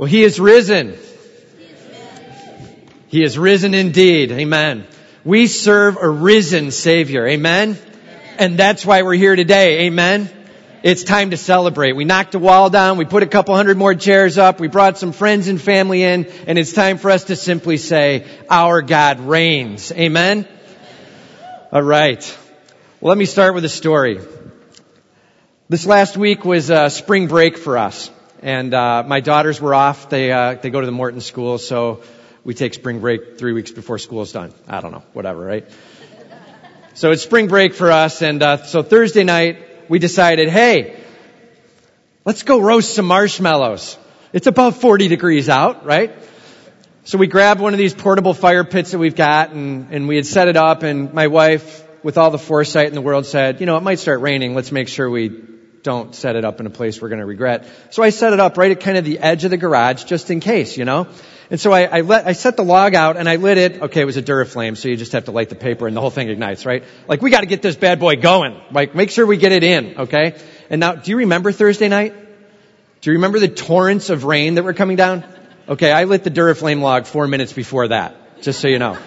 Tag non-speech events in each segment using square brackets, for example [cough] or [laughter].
Well, he is risen. He is risen indeed. Amen. We serve a risen Savior. Amen. And that's why we're here today. Amen. It's time to celebrate. We knocked a wall down. We put a couple hundred more chairs up. We brought some friends and family in. And it's time for us to simply say, our God reigns. Amen. All right. Well, let me start with a story. This last week was uh, spring break for us, and uh, my daughters were off. They uh, they go to the Morton school, so we take spring break three weeks before school's done. I don't know, whatever, right? So it's spring break for us, and uh, so Thursday night we decided, hey, let's go roast some marshmallows. It's about 40 degrees out, right? So we grabbed one of these portable fire pits that we've got, and, and we had set it up, and my wife, with all the foresight in the world, said, you know, it might start raining. Let's make sure we don't set it up in a place we're going to regret. So I set it up right at kind of the edge of the garage, just in case, you know. And so I, I, let, I set the log out and I lit it. Okay, it was a Duraflame, so you just have to light the paper and the whole thing ignites, right? Like we got to get this bad boy going. Like make sure we get it in, okay? And now, do you remember Thursday night? Do you remember the torrents of rain that were coming down? Okay, I lit the Duraflame log four minutes before that, just so you know.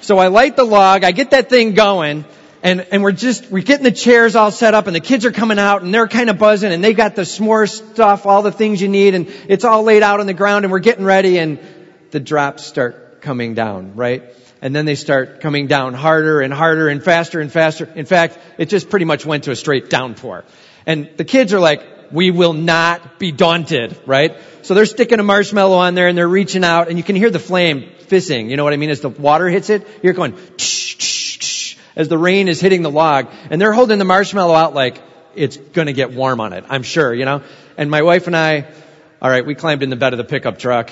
So I light the log, I get that thing going, and, and we're just, we're getting the chairs all set up and the kids are coming out and they're kind of buzzing and they got the s'more stuff, all the things you need and it's all laid out on the ground and we're getting ready and the drops start coming down, right? And then they start coming down harder and harder and faster and faster. In fact, it just pretty much went to a straight downpour. And the kids are like, we will not be daunted, right? So they're sticking a marshmallow on there and they're reaching out and you can hear the flame fizzing. You know what I mean? As the water hits it, you're going, tsh, tsh, as the rain is hitting the log. And they're holding the marshmallow out like it's gonna get warm on it, I'm sure, you know? And my wife and I, alright, we climbed in the bed of the pickup truck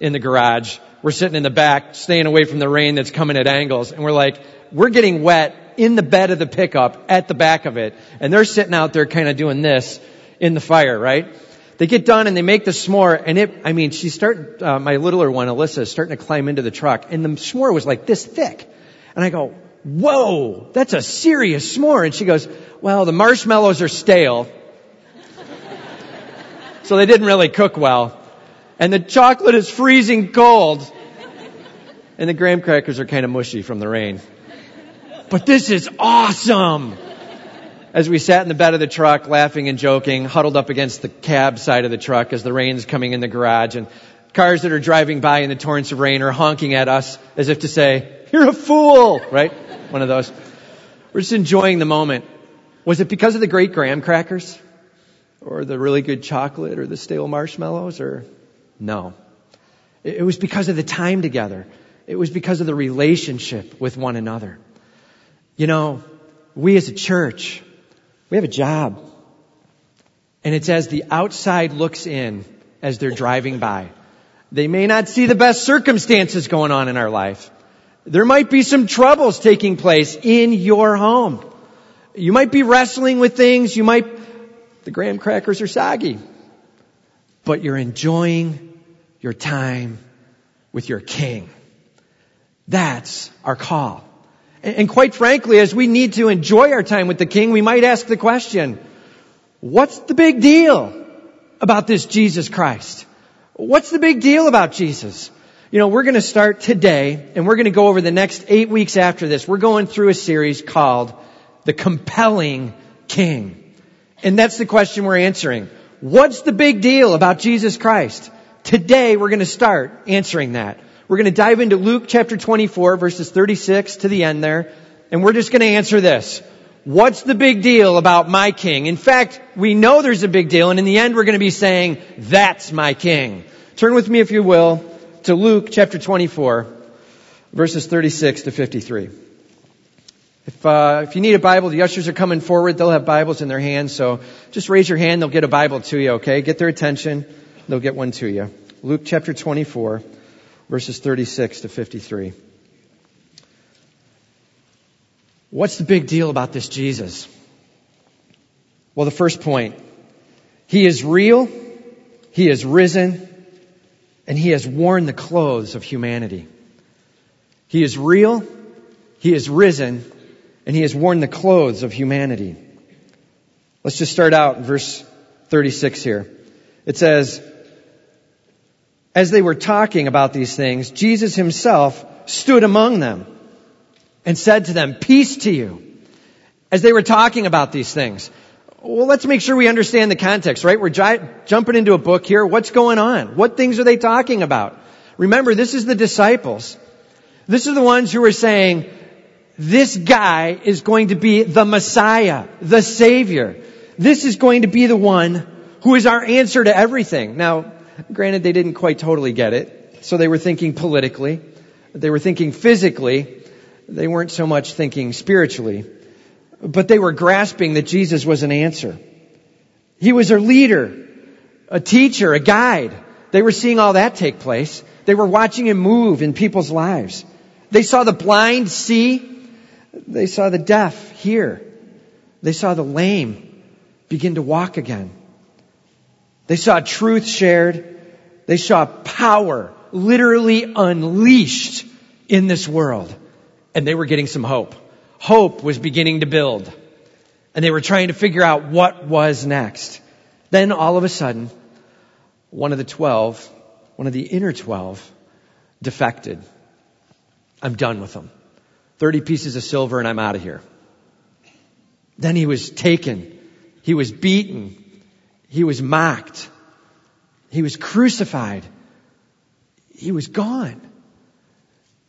in the garage. We're sitting in the back, staying away from the rain that's coming at angles. And we're like, we're getting wet in the bed of the pickup at the back of it. And they're sitting out there kind of doing this in the fire, right? They get done and they make the s'more and it, I mean, she's starting, uh, my littler one, Alyssa, is starting to climb into the truck and the s'more was like this thick. And I go, whoa, that's a serious s'more. And she goes, well, the marshmallows are stale. so they didn't really cook well. And the chocolate is freezing cold. And the graham crackers are kind of mushy from the rain. But this is awesome! As we sat in the bed of the truck, laughing and joking, huddled up against the cab side of the truck as the rain's coming in the garage, and cars that are driving by in the torrents of rain are honking at us as if to say, you're a fool, right? One of those. We're just enjoying the moment. Was it because of the great graham crackers? Or the really good chocolate or the stale marshmallows or no. It was because of the time together. It was because of the relationship with one another. You know, we as a church, we have a job. And it's as the outside looks in as they're driving by. They may not see the best circumstances going on in our life. There might be some troubles taking place in your home. You might be wrestling with things. You might, the graham crackers are soggy. But you're enjoying your time with your king. That's our call. And quite frankly, as we need to enjoy our time with the king, we might ask the question, what's the big deal about this Jesus Christ? What's the big deal about Jesus? You know, we're going to start today and we're going to go over the next eight weeks after this. We're going through a series called The Compelling King. And that's the question we're answering. What's the big deal about Jesus Christ? Today we're going to start answering that. We're going to dive into Luke chapter 24 verses 36 to the end there. And we're just going to answer this. What's the big deal about my king? In fact, we know there's a big deal and in the end we're going to be saying, that's my king. Turn with me if you will to Luke chapter 24, verses 36 to 53. If, uh, if you need a Bible, the ushers are coming forward. They'll have Bibles in their hands. So just raise your hand. They'll get a Bible to you, okay? Get their attention. They'll get one to you. Luke chapter 24, verses 36 to 53. What's the big deal about this Jesus? Well, the first point. He is real. He is risen and he has worn the clothes of humanity. He is real, he is risen, and he has worn the clothes of humanity. Let's just start out in verse 36 here. It says, As they were talking about these things, Jesus himself stood among them and said to them, peace to you. As they were talking about these things. Well, let's make sure we understand the context, right? We're jumping into a book here. What's going on? What things are they talking about? Remember, this is the disciples. This is the ones who are saying, this guy is going to be the Messiah, the Savior. This is going to be the one who is our answer to everything. Now, granted, they didn't quite totally get it. So they were thinking politically. They were thinking physically. They weren't so much thinking spiritually. But they were grasping that Jesus was an answer. He was their leader, a teacher, a guide. They were seeing all that take place. They were watching him move in people's lives. They saw the blind see. They saw the deaf hear. They saw the lame begin to walk again. They saw truth shared. They saw power literally unleashed in this world. And they were getting some hope hope was beginning to build. And they were trying to figure out what was next. Then all of a sudden, one of the twelve, one of the inner twelve, defected. I'm done with them. 30 pieces of silver and I'm out of here. Then he was taken. He was beaten. He was mocked. He was crucified. He was gone.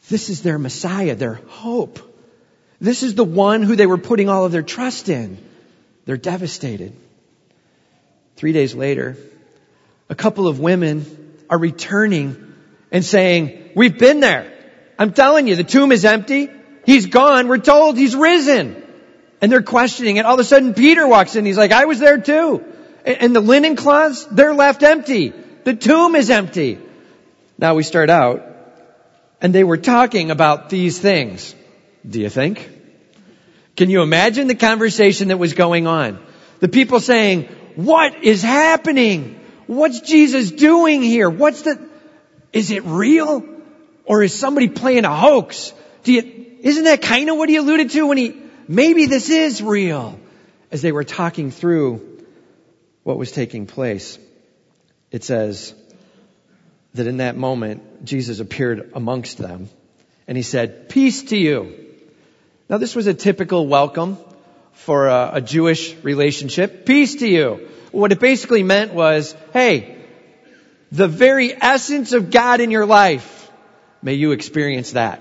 This is their Messiah, their hope. This is the one who they were putting all of their trust in. They're devastated. Three days later, a couple of women are returning and saying, we've been there. I'm telling you, the tomb is empty. He's gone. We're told he's risen. And they're questioning it. All of a sudden Peter walks in. He's like, I was there too. And the linen cloths, they're left empty. The tomb is empty. Now we start out and they were talking about these things. Do you think? Can you imagine the conversation that was going on? The people saying, what is happening? What's Jesus doing here? What's the, is it real? Or is somebody playing a hoax? Do you, isn't that kind of what he alluded to when he, maybe this is real? As they were talking through what was taking place. It says that in that moment, Jesus appeared amongst them and he said, peace to you. Now this was a typical welcome for a, a Jewish relationship. Peace to you. What it basically meant was, hey, the very essence of God in your life, may you experience that.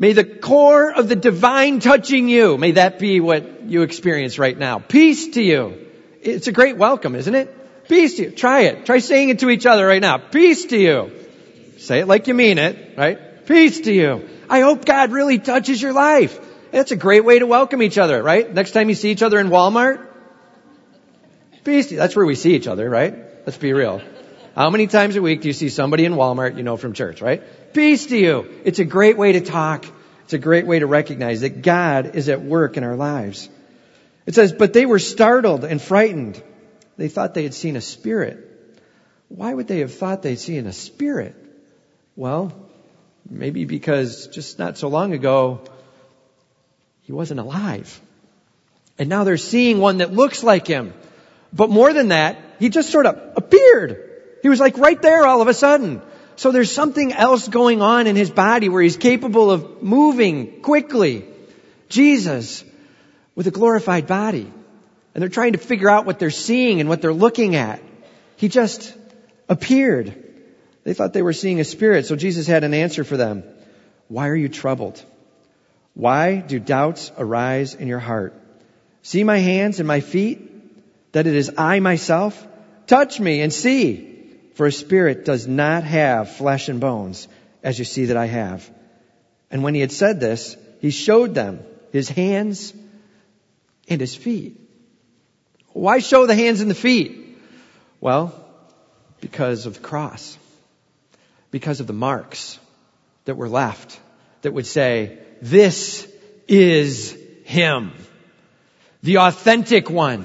May the core of the divine touching you, may that be what you experience right now. Peace to you. It's a great welcome, isn't it? Peace to you. Try it. Try saying it to each other right now. Peace to you. Say it like you mean it, right? Peace to you. I hope God really touches your life. It's a great way to welcome each other, right? Next time you see each other in Walmart, peace. That's where we see each other, right? Let's be real. How many times a week do you see somebody in Walmart you know from church, right? Peace to you. It's a great way to talk. It's a great way to recognize that God is at work in our lives. It says, but they were startled and frightened. They thought they had seen a spirit. Why would they have thought they'd seen a spirit? Well, maybe because just not so long ago, he wasn't alive. And now they're seeing one that looks like him. But more than that, he just sort of appeared. He was like right there all of a sudden. So there's something else going on in his body where he's capable of moving quickly. Jesus with a glorified body. And they're trying to figure out what they're seeing and what they're looking at. He just appeared. They thought they were seeing a spirit, so Jesus had an answer for them. Why are you troubled? Why do doubts arise in your heart? See my hands and my feet, that it is I myself? Touch me and see. For a spirit does not have flesh and bones, as you see that I have. And when he had said this, he showed them his hands and his feet. Why show the hands and the feet? Well, because of the cross. Because of the marks that were left that would say, this is Him. The authentic one.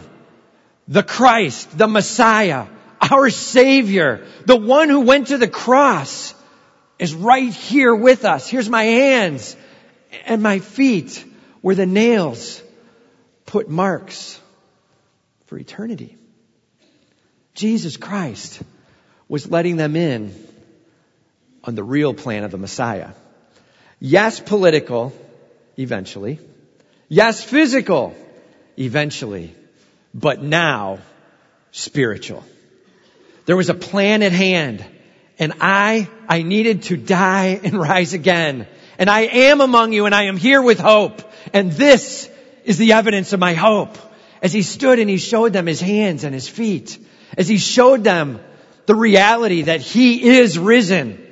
The Christ, the Messiah, our Savior, the one who went to the cross is right here with us. Here's my hands and my feet where the nails put marks for eternity. Jesus Christ was letting them in on the real plan of the Messiah. Yes, political, eventually. Yes, physical, eventually. But now, spiritual. There was a plan at hand. And I, I needed to die and rise again. And I am among you and I am here with hope. And this is the evidence of my hope. As he stood and he showed them his hands and his feet. As he showed them the reality that he is risen.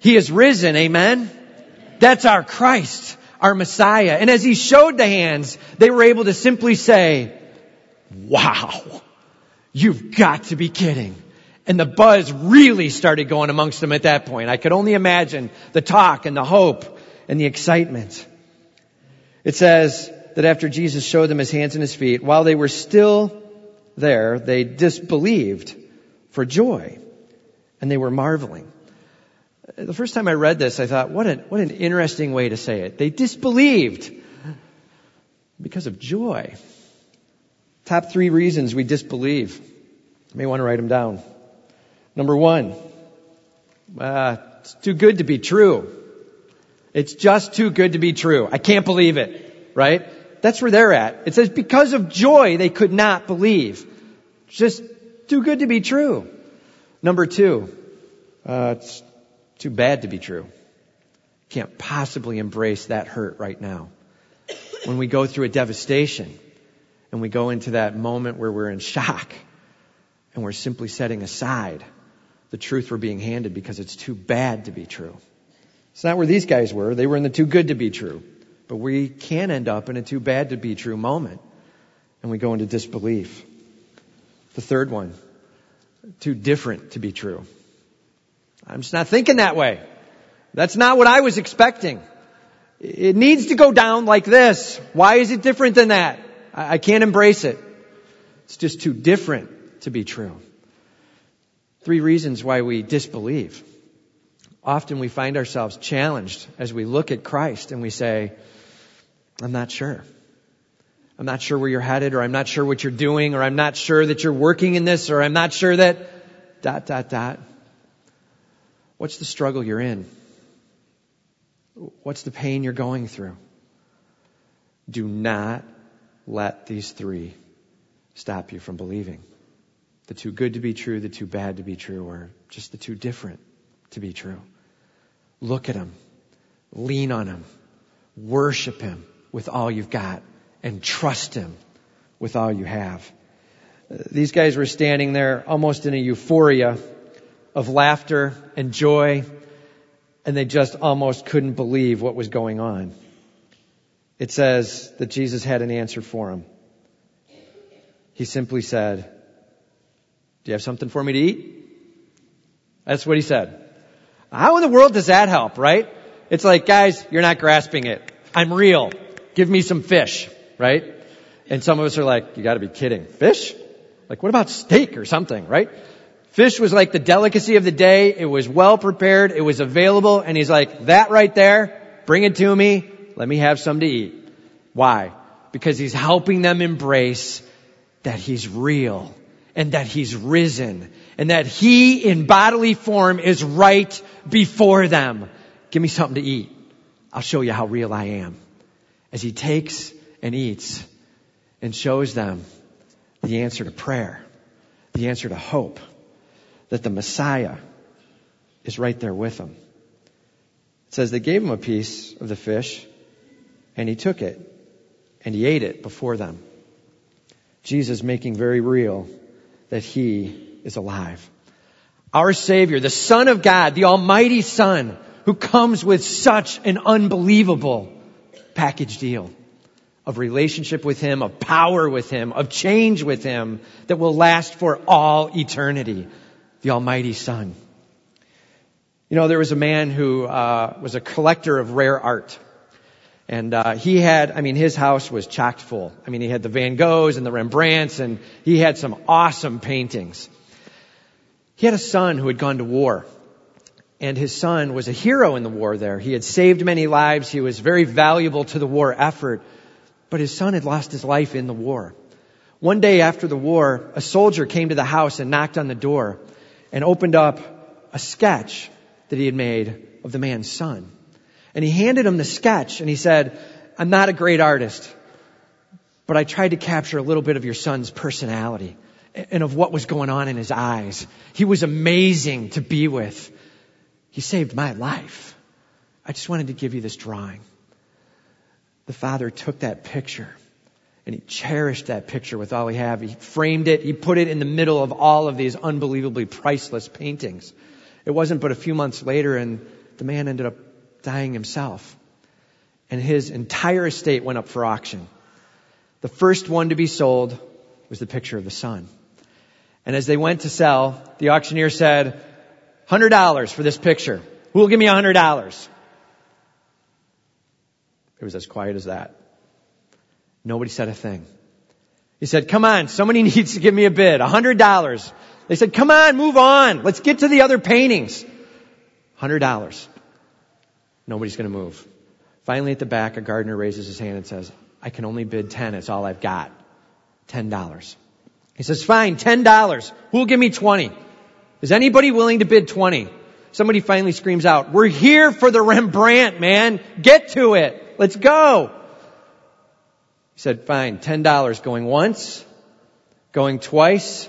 He is risen, amen? That's our Christ, our Messiah. And as he showed the hands, they were able to simply say, wow, you've got to be kidding. And the buzz really started going amongst them at that point. I could only imagine the talk and the hope and the excitement. It says that after Jesus showed them his hands and his feet, while they were still there, they disbelieved for joy and they were marveling. The first time I read this, I thought, what an, what an interesting way to say it. They disbelieved because of joy. Top three reasons we disbelieve. You may want to write them down. Number one, uh, it's too good to be true. It's just too good to be true. I can't believe it, right? That's where they're at. It says because of joy they could not believe. Just too good to be true. Number two, uh, it's too bad to be true. Can't possibly embrace that hurt right now. When we go through a devastation and we go into that moment where we're in shock and we're simply setting aside the truth we're being handed because it's too bad to be true. It's not where these guys were. They were in the too good to be true. But we can end up in a too bad to be true moment and we go into disbelief. The third one, too different to be true. I'm just not thinking that way. That's not what I was expecting. It needs to go down like this. Why is it different than that? I can't embrace it. It's just too different to be true. Three reasons why we disbelieve. Often we find ourselves challenged as we look at Christ and we say, I'm not sure. I'm not sure where you're headed or I'm not sure what you're doing or I'm not sure that you're working in this or I'm not sure that dot, dot, dot. What's the struggle you're in? What's the pain you're going through? Do not let these three stop you from believing. The too good to be true, the too bad to be true, or just the too different to be true. Look at Him. Lean on Him. Worship Him with all you've got and trust Him with all you have. Uh, these guys were standing there almost in a euphoria of laughter and joy, and they just almost couldn't believe what was going on. It says that Jesus had an answer for him. He simply said, Do you have something for me to eat? That's what he said. How in the world does that help, right? It's like, guys, you're not grasping it. I'm real. Give me some fish, right? And some of us are like, you gotta be kidding. Fish? Like, what about steak or something, right? Fish was like the delicacy of the day. It was well prepared. It was available. And he's like, that right there, bring it to me. Let me have some to eat. Why? Because he's helping them embrace that he's real and that he's risen and that he in bodily form is right before them. Give me something to eat. I'll show you how real I am. As he takes and eats and shows them the answer to prayer, the answer to hope, that the Messiah is right there with them. It says they gave him a piece of the fish and he took it and he ate it before them. Jesus making very real that he is alive. Our Savior, the Son of God, the Almighty Son, who comes with such an unbelievable package deal of relationship with Him, of power with Him, of change with Him that will last for all eternity the Almighty Son. You know, there was a man who uh, was a collector of rare art. And uh, he had, I mean, his house was chocked full. I mean, he had the Van Goghs and the Rembrandts, and he had some awesome paintings. He had a son who had gone to war. And his son was a hero in the war there. He had saved many lives. He was very valuable to the war effort. But his son had lost his life in the war. One day after the war, a soldier came to the house and knocked on the door and opened up a sketch that he had made of the man's son. And he handed him the sketch and he said, I'm not a great artist, but I tried to capture a little bit of your son's personality and of what was going on in his eyes. He was amazing to be with. He saved my life. I just wanted to give you this drawing. The father took that picture and he cherished that picture with all he had. He framed it. He put it in the middle of all of these unbelievably priceless paintings. It wasn't but a few months later and the man ended up dying himself. And his entire estate went up for auction. The first one to be sold was the picture of the son. And as they went to sell, the auctioneer said, $100 for this picture. Who will give me a $100? It was as quiet as that. Nobody said a thing. He said, come on, somebody [laughs] needs to give me a bid. a $100. They said, come on, move on. Let's get to the other paintings. $100. Nobody's going to move. Finally, at the back, a gardener raises his hand and says, I can only bid 10. It's all I've got. $10. He says, fine, $10. Who'll give me 20? Is anybody willing to bid 20? Somebody finally screams out, we're here for the Rembrandt, man. Get to it. Let's go. He said, fine, $10 going once, going twice,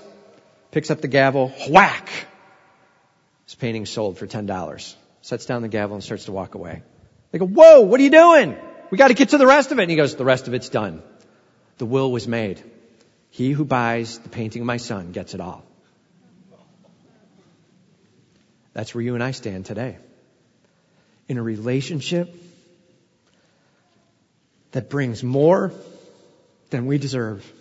picks up the gavel, whack. His painting sold for $10. Sets down the gavel and starts to walk away. They go, whoa, what are you doing? We got to get to the rest of it. And he goes, the rest of it's done. The will was made. He who buys the painting of my son gets it all. That's where you and I stand today. In a relationship that brings more than we deserve.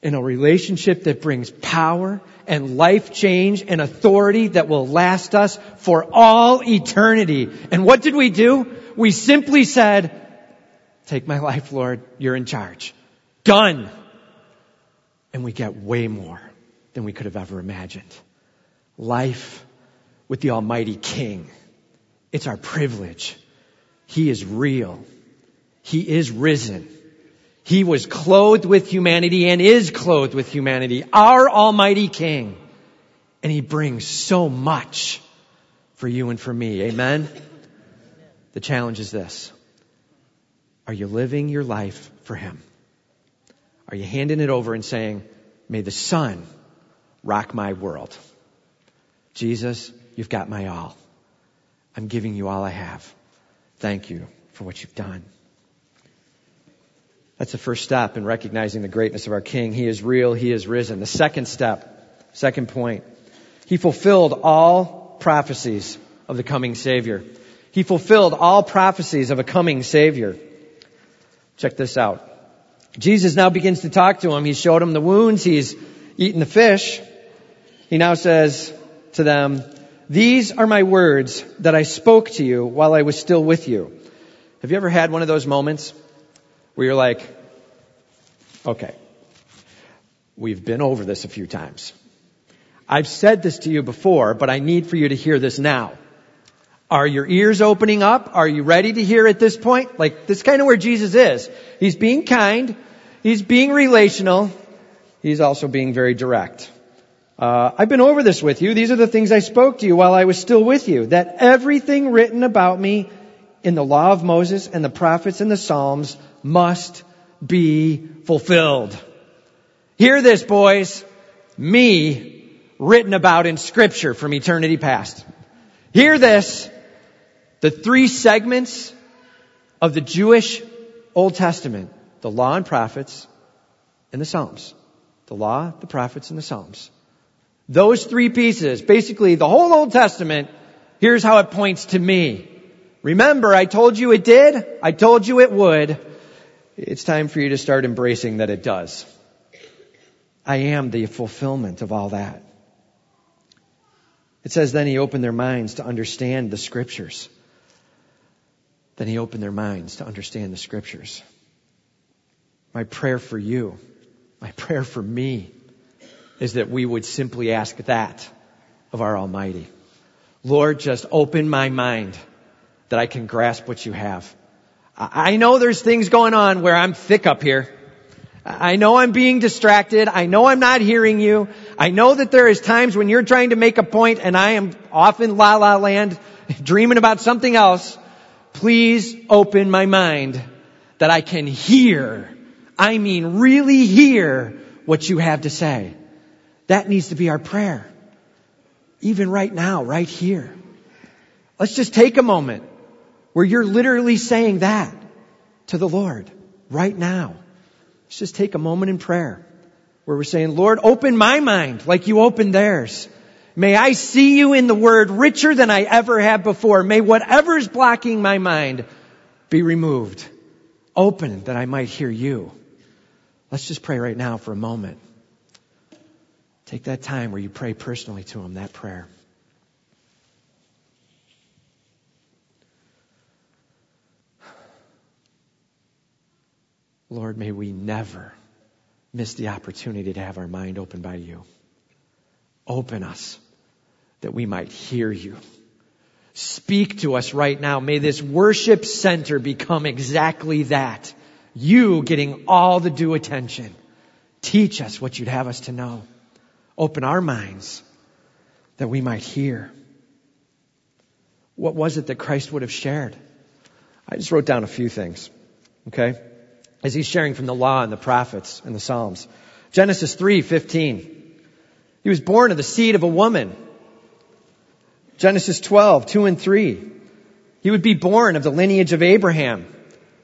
In a relationship that brings power and life change and authority that will last us for all eternity. And what did we do? We simply said, take my life, Lord. You're in charge. Done. And we get way more than we could have ever imagined. Life with the Almighty King. It's our privilege. He is real. He is risen. He was clothed with humanity and is clothed with humanity, our Almighty King. And He brings so much for you and for me. Amen? The challenge is this. Are you living your life for Him? Are you handing it over and saying, may the Son rock my world? Jesus, you've got my all. I'm giving you all I have. Thank you for what you've done. That's the first step in recognizing the greatness of our King. He is real. He is risen. The second step, second point, He fulfilled all prophecies of the coming Savior. He fulfilled all prophecies of a coming Savior. Check this out. Jesus now begins to talk to him. He showed him the wounds. He's eaten the fish. He now says to them, these are my words that I spoke to you while I was still with you. Have you ever had one of those moments where you're like, okay, we've been over this a few times. I've said this to you before, but I need for you to hear this now. Are your ears opening up? Are you ready to hear at this point? Like, this is kind of where Jesus is. He's being kind. He's being relational. He's also being very direct. Uh, I've been over this with you. These are the things I spoke to you while I was still with you. That everything written about me in the law of Moses and the prophets and the Psalms must be fulfilled. Hear this, boys. Me written about in scripture from eternity past. Hear this. The three segments of the Jewish Old Testament, the law and prophets and the Psalms. The law, the prophets, and the Psalms. Those three pieces, basically the whole Old Testament, here's how it points to me. Remember, I told you it did. I told you it would it's time for you to start embracing that it does. I am the fulfillment of all that. It says, then he opened their minds to understand the scriptures. Then he opened their minds to understand the scriptures. My prayer for you, my prayer for me, is that we would simply ask that of our Almighty. Lord, just open my mind that I can grasp what you have. I know there's things going on where I'm thick up here. I know I'm being distracted. I know I'm not hearing you. I know that there is times when you're trying to make a point and I am off in la la land dreaming about something else. Please open my mind that I can hear. I mean really hear what you have to say. That needs to be our prayer. Even right now, right here. Let's just take a moment where you're literally saying that to the Lord right now. Let's just take a moment in prayer where we're saying, Lord, open my mind like you opened theirs. May I see you in the word richer than I ever have before. May whatever's blocking my mind be removed. Open that I might hear you. Let's just pray right now for a moment. Take that time where you pray personally to Him, that prayer. Lord, may we never miss the opportunity to have our mind opened by you. Open us that we might hear you. Speak to us right now. May this worship center become exactly that. You getting all the due attention. Teach us what you'd have us to know. Open our minds that we might hear. What was it that Christ would have shared? I just wrote down a few things. Okay? As he's sharing from the law and the prophets and the Psalms. Genesis 3:15. He was born of the seed of a woman. Genesis 12, 2 and 3. He would be born of the lineage of Abraham.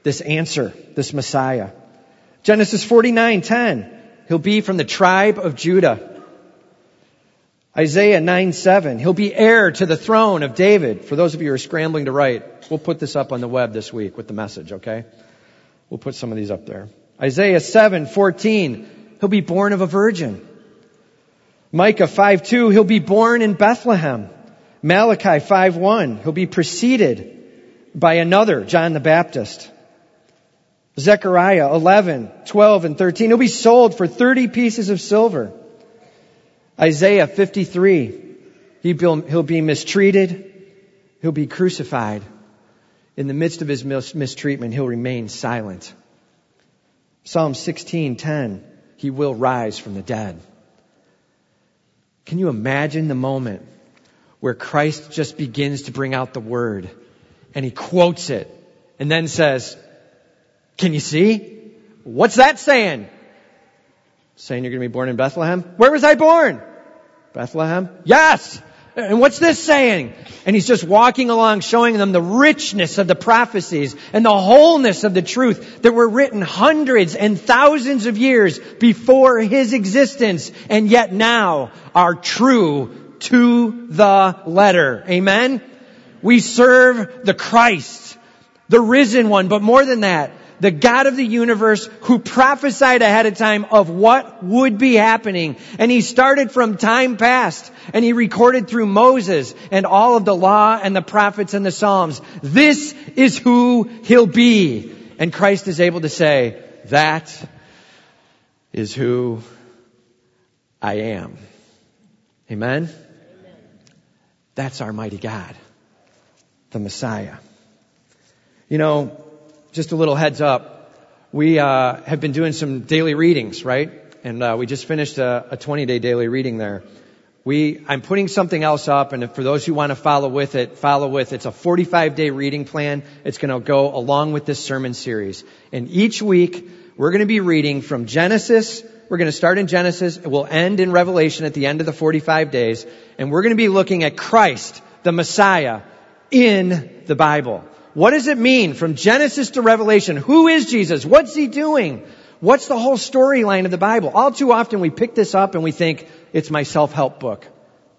This answer, this Messiah. Genesis 49, 10. He'll be from the tribe of Judah. Isaiah 9, 7. He'll be heir to the throne of David. For those of you who are scrambling to write, we'll put this up on the web this week with the message, okay? We'll put some of these up there. Isaiah 7, 14. He'll be born of a virgin. Micah 5, 2. He'll be born in Bethlehem. Malachi 5, 1. He'll be preceded by another, John the Baptist. Zechariah 11, 12, and 13. He'll be sold for 30 pieces of silver. Isaiah 53. He'll be mistreated. He'll be crucified. In the midst of his mistreatment, he'll remain silent. Psalm 16:10. He will rise from the dead. Can you imagine the moment where Christ just begins to bring out the word and he quotes it and then says, can you see? What's that saying? Saying you're going to be born in Bethlehem? Where was I born? Bethlehem? Yes! And what's this saying? And he's just walking along showing them the richness of the prophecies and the wholeness of the truth that were written hundreds and thousands of years before his existence and yet now are true to the letter. Amen? We serve the Christ, the risen one, but more than that, the God of the universe who prophesied ahead of time of what would be happening. And he started from time past and he recorded through Moses and all of the law and the prophets and the Psalms. This is who he'll be. And Christ is able to say, that is who I am. Amen? That's our mighty God, the Messiah. You know, just a little heads up. We uh, have been doing some daily readings, right? And uh, we just finished a, a 20 day daily reading there. We, I'm putting something else up, and for those who want to follow with it, follow with. It's a 45 day reading plan. It's going to go along with this sermon series. And each week, we're going to be reading from Genesis. We're going to start in Genesis. We'll end in Revelation at the end of the 45 days. And we're going to be looking at Christ, the Messiah, in the Bible. What does it mean from Genesis to Revelation? Who is Jesus? What's he doing? What's the whole storyline of the Bible? All too often we pick this up and we think it's my self-help book.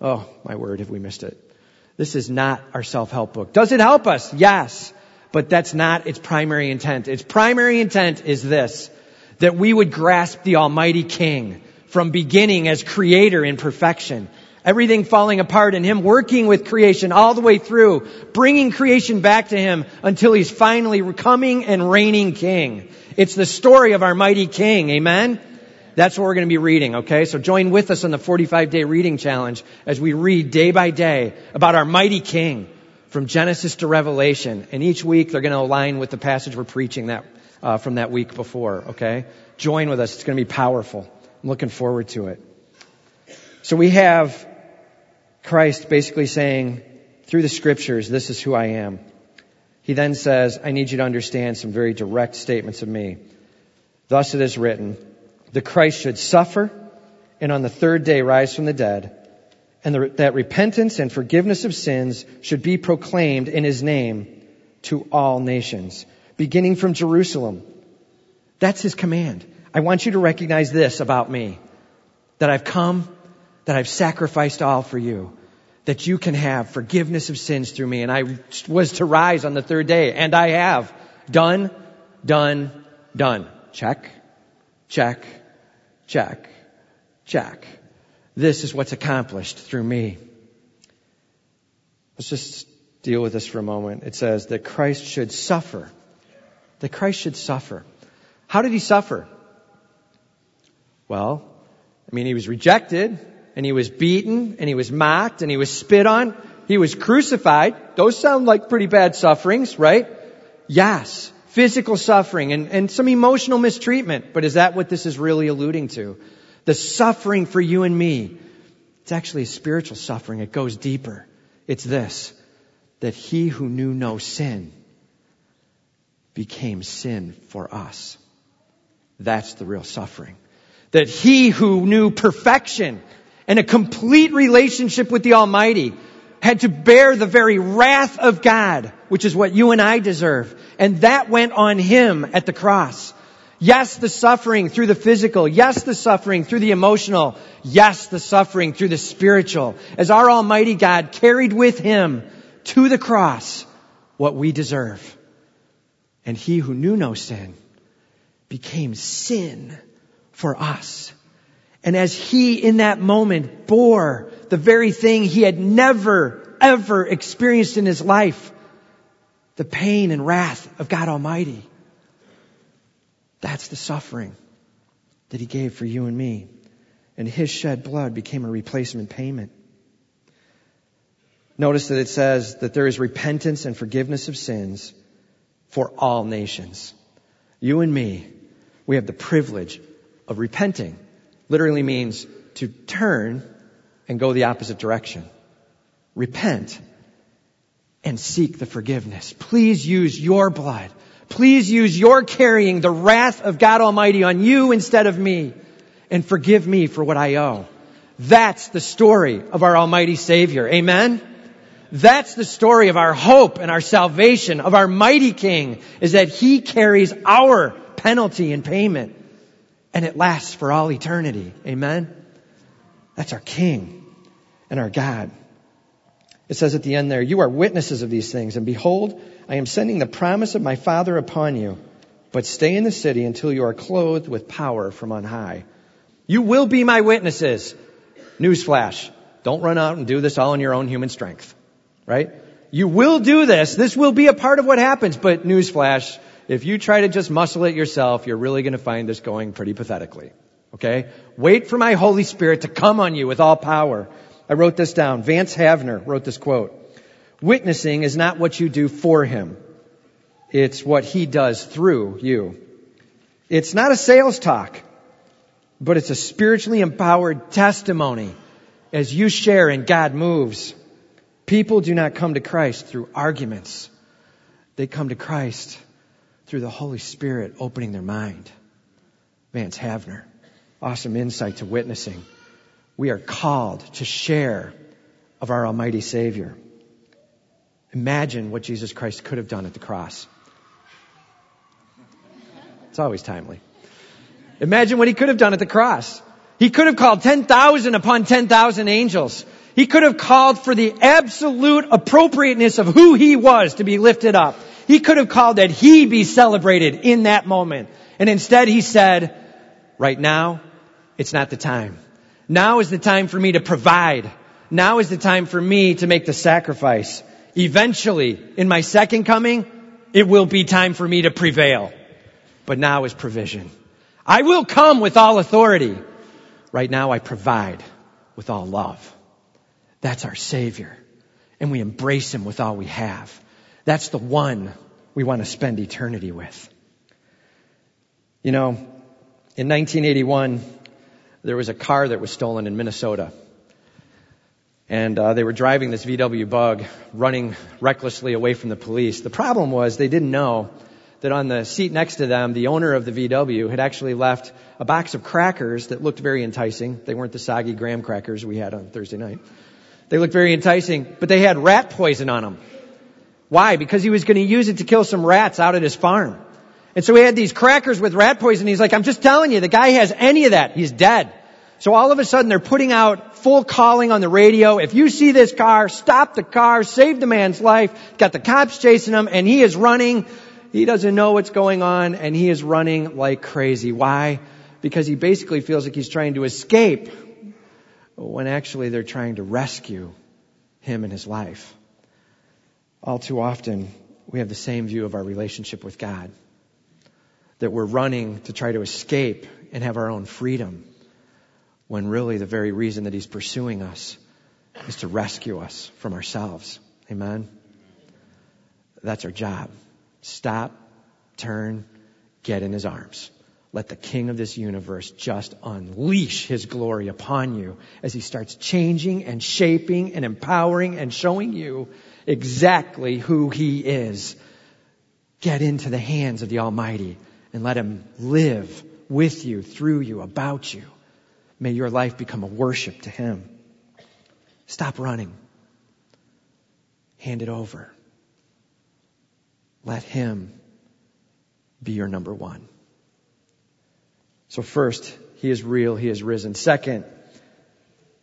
Oh, my word, have we missed it? This is not our self-help book. Does it help us? Yes. But that's not its primary intent. Its primary intent is this, that we would grasp the Almighty King from beginning as creator in perfection Everything falling apart and Him working with creation all the way through, bringing creation back to Him until He's finally coming and reigning King. It's the story of our mighty King. Amen? That's what we're going to be reading, okay? So join with us on the 45 day reading challenge as we read day by day about our mighty King from Genesis to Revelation. And each week they're going to align with the passage we're preaching that, uh, from that week before, okay? Join with us. It's going to be powerful. I'm looking forward to it. So we have Christ basically saying, through the scriptures, this is who I am. He then says, I need you to understand some very direct statements of me. Thus it is written, the Christ should suffer and on the third day rise from the dead, and the, that repentance and forgiveness of sins should be proclaimed in his name to all nations, beginning from Jerusalem. That's his command. I want you to recognize this about me, that I've come, that I've sacrificed all for you, that you can have forgiveness of sins through me, and I was to rise on the third day, and I have. Done, done, done. Check, check, check, check. This is what's accomplished through me. Let's just deal with this for a moment. It says that Christ should suffer. That Christ should suffer. How did he suffer? Well, I mean, he was rejected, and he was beaten, and he was mocked, and he was spit on. He was crucified. Those sound like pretty bad sufferings, right? Yes. Physical suffering and, and some emotional mistreatment. But is that what this is really alluding to? The suffering for you and me. It's actually a spiritual suffering. It goes deeper. It's this, that he who knew no sin became sin for us. That's the real suffering. That he who knew perfection and a complete relationship with the Almighty had to bear the very wrath of God, which is what you and I deserve. And that went on him at the cross. Yes, the suffering through the physical. Yes, the suffering through the emotional. Yes, the suffering through the spiritual. As our Almighty God carried with him to the cross what we deserve. And he who knew no sin became sin for us. And as he in that moment bore the very thing he had never, ever experienced in his life, the pain and wrath of God Almighty. That's the suffering that he gave for you and me. And his shed blood became a replacement payment. Notice that it says that there is repentance and forgiveness of sins for all nations. You and me, we have the privilege of repenting. Literally means to turn and go the opposite direction. Repent and seek the forgiveness. Please use your blood. Please use your carrying the wrath of God Almighty on you instead of me and forgive me for what I owe. That's the story of our Almighty Savior. Amen? That's the story of our hope and our salvation, of our mighty King, is that He carries our penalty and payment. And it lasts for all eternity. Amen? That's our King and our God. It says at the end there, you are witnesses of these things, and behold, I am sending the promise of my Father upon you, but stay in the city until you are clothed with power from on high. You will be my witnesses. Newsflash. Don't run out and do this all in your own human strength. Right? You will do this. This will be a part of what happens, but newsflash, if you try to just muscle it yourself, you're really going to find this going pretty pathetically. Okay? Wait for my Holy Spirit to come on you with all power. I wrote this down. Vance Havner wrote this quote. Witnessing is not what you do for him. It's what he does through you. It's not a sales talk, but it's a spiritually empowered testimony as you share and God moves. People do not come to Christ through arguments. They come to Christ through the Holy Spirit opening their mind. Vance Havner. Awesome insight to witnessing we are called to share of our Almighty Savior. Imagine what Jesus Christ could have done at the cross. It's always timely. Imagine what he could have done at the cross. He could have called 10,000 upon 10,000 angels. He could have called for the absolute appropriateness of who he was to be lifted up. He could have called that he be celebrated in that moment. And instead he said, right now, it's not the time. Now is the time for me to provide. Now is the time for me to make the sacrifice. Eventually, in my second coming, it will be time for me to prevail. But now is provision. I will come with all authority. Right now I provide with all love. That's our Savior. And we embrace Him with all we have. That's the one we want to spend eternity with. You know, in 1981, there was a car that was stolen in Minnesota. And uh, they were driving this VW bug, running recklessly away from the police. The problem was they didn't know that on the seat next to them, the owner of the VW had actually left a box of crackers that looked very enticing. They weren't the soggy graham crackers we had on Thursday night. They looked very enticing, but they had rat poison on them. Why? Because he was going to use it to kill some rats out at his farm. And so he had these crackers with rat poison. He's like, I'm just telling you, the guy has any of that. He's dead. So all of a sudden they're putting out full calling on the radio. If you see this car, stop the car, save the man's life. Got the cops chasing him and he is running. He doesn't know what's going on and he is running like crazy. Why? Because he basically feels like he's trying to escape when actually they're trying to rescue him and his life. All too often, we have the same view of our relationship with God. That we're running to try to escape and have our own freedom when really the very reason that he's pursuing us is to rescue us from ourselves. Amen? That's our job. Stop, turn, get in his arms. Let the king of this universe just unleash his glory upon you as he starts changing and shaping and empowering and showing you exactly who he is. Get into the hands of the Almighty and let him live with you, through you, about you. May your life become a worship to Him. Stop running. Hand it over. Let Him be your number one. So first, He is real, He is risen. Second,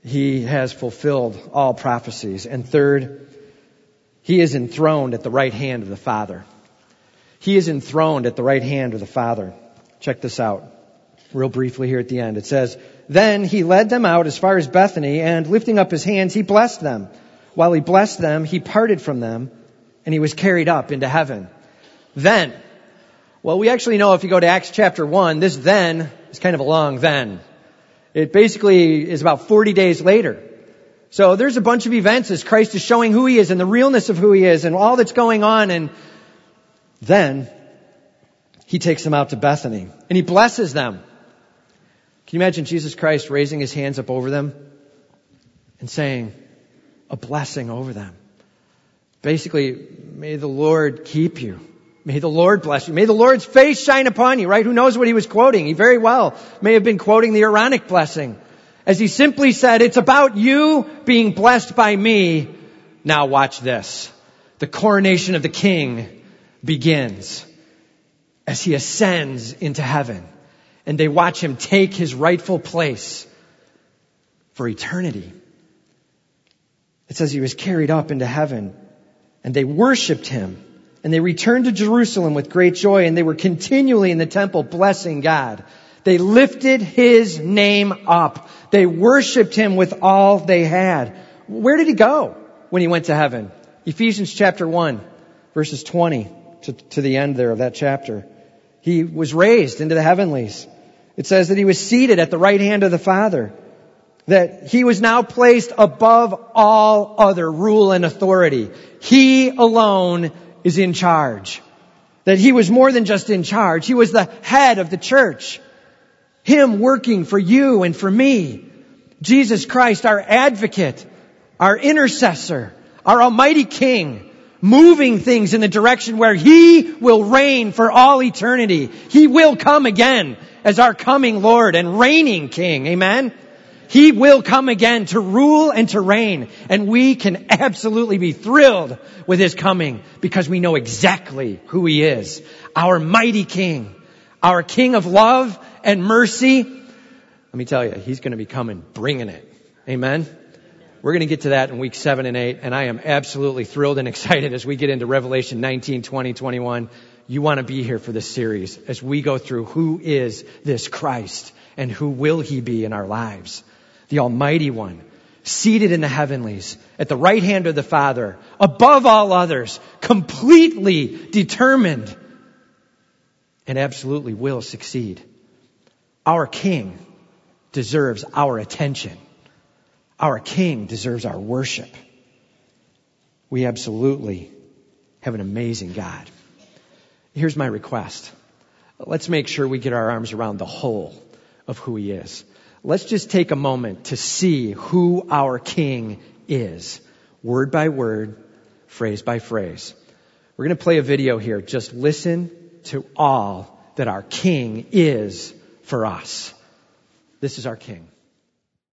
He has fulfilled all prophecies. And third, He is enthroned at the right hand of the Father. He is enthroned at the right hand of the Father. Check this out real briefly here at the end. It says, Then he led them out as far as Bethany, and lifting up his hands, he blessed them. While he blessed them, he parted from them, and he was carried up into heaven. Then, well, we actually know if you go to Acts chapter 1, this then is kind of a long then. It basically is about 40 days later. So there's a bunch of events as Christ is showing who he is and the realness of who he is and all that's going on and then he takes them out to Bethany and he blesses them. Can you imagine Jesus Christ raising his hands up over them and saying a blessing over them? Basically, may the Lord keep you. May the Lord bless you. May the Lord's face shine upon you, right? Who knows what he was quoting? He very well may have been quoting the Aaronic blessing. As he simply said, it's about you being blessed by me. Now watch this. The coronation of the king begins as he ascends into heaven and they watch him take his rightful place for eternity. It says he was carried up into heaven and they worshiped him and they returned to Jerusalem with great joy and they were continually in the temple blessing God. They lifted his name up. They worshiped him with all they had. Where did he go when he went to heaven? Ephesians chapter 1 verses 20 to, to the end there of that chapter. He was raised into the heavenlies. It says that he was seated at the right hand of the Father. That he was now placed above all other rule and authority. He alone is in charge. That he was more than just in charge. He was the head of the church. Him working for you and for me. Jesus Christ, our advocate, our intercessor, our almighty king, moving things in the direction where He will reign for all eternity. He will come again as our coming Lord and reigning King. Amen? He will come again to rule and to reign. And we can absolutely be thrilled with His coming because we know exactly who He is. Our mighty King. Our King of love and mercy. Let me tell you, He's going to be coming bringing it. Amen? We're going to get to that in week seven and eight, and I am absolutely thrilled and [laughs] excited as we get into Revelation 19, 20, 21. You want to be here for this series as we go through who is this Christ and who will he be in our lives. The Almighty One, seated in the heavenlies, at the right hand of the Father, above all others, completely determined, and absolutely will succeed. Our King deserves our attention. Our King deserves our worship. We absolutely have an amazing God. Here's my request. Let's make sure we get our arms around the whole of who He is. Let's just take a moment to see who our King is, word by word, phrase by phrase. We're going to play a video here. Just listen to all that our King is for us. This is our King.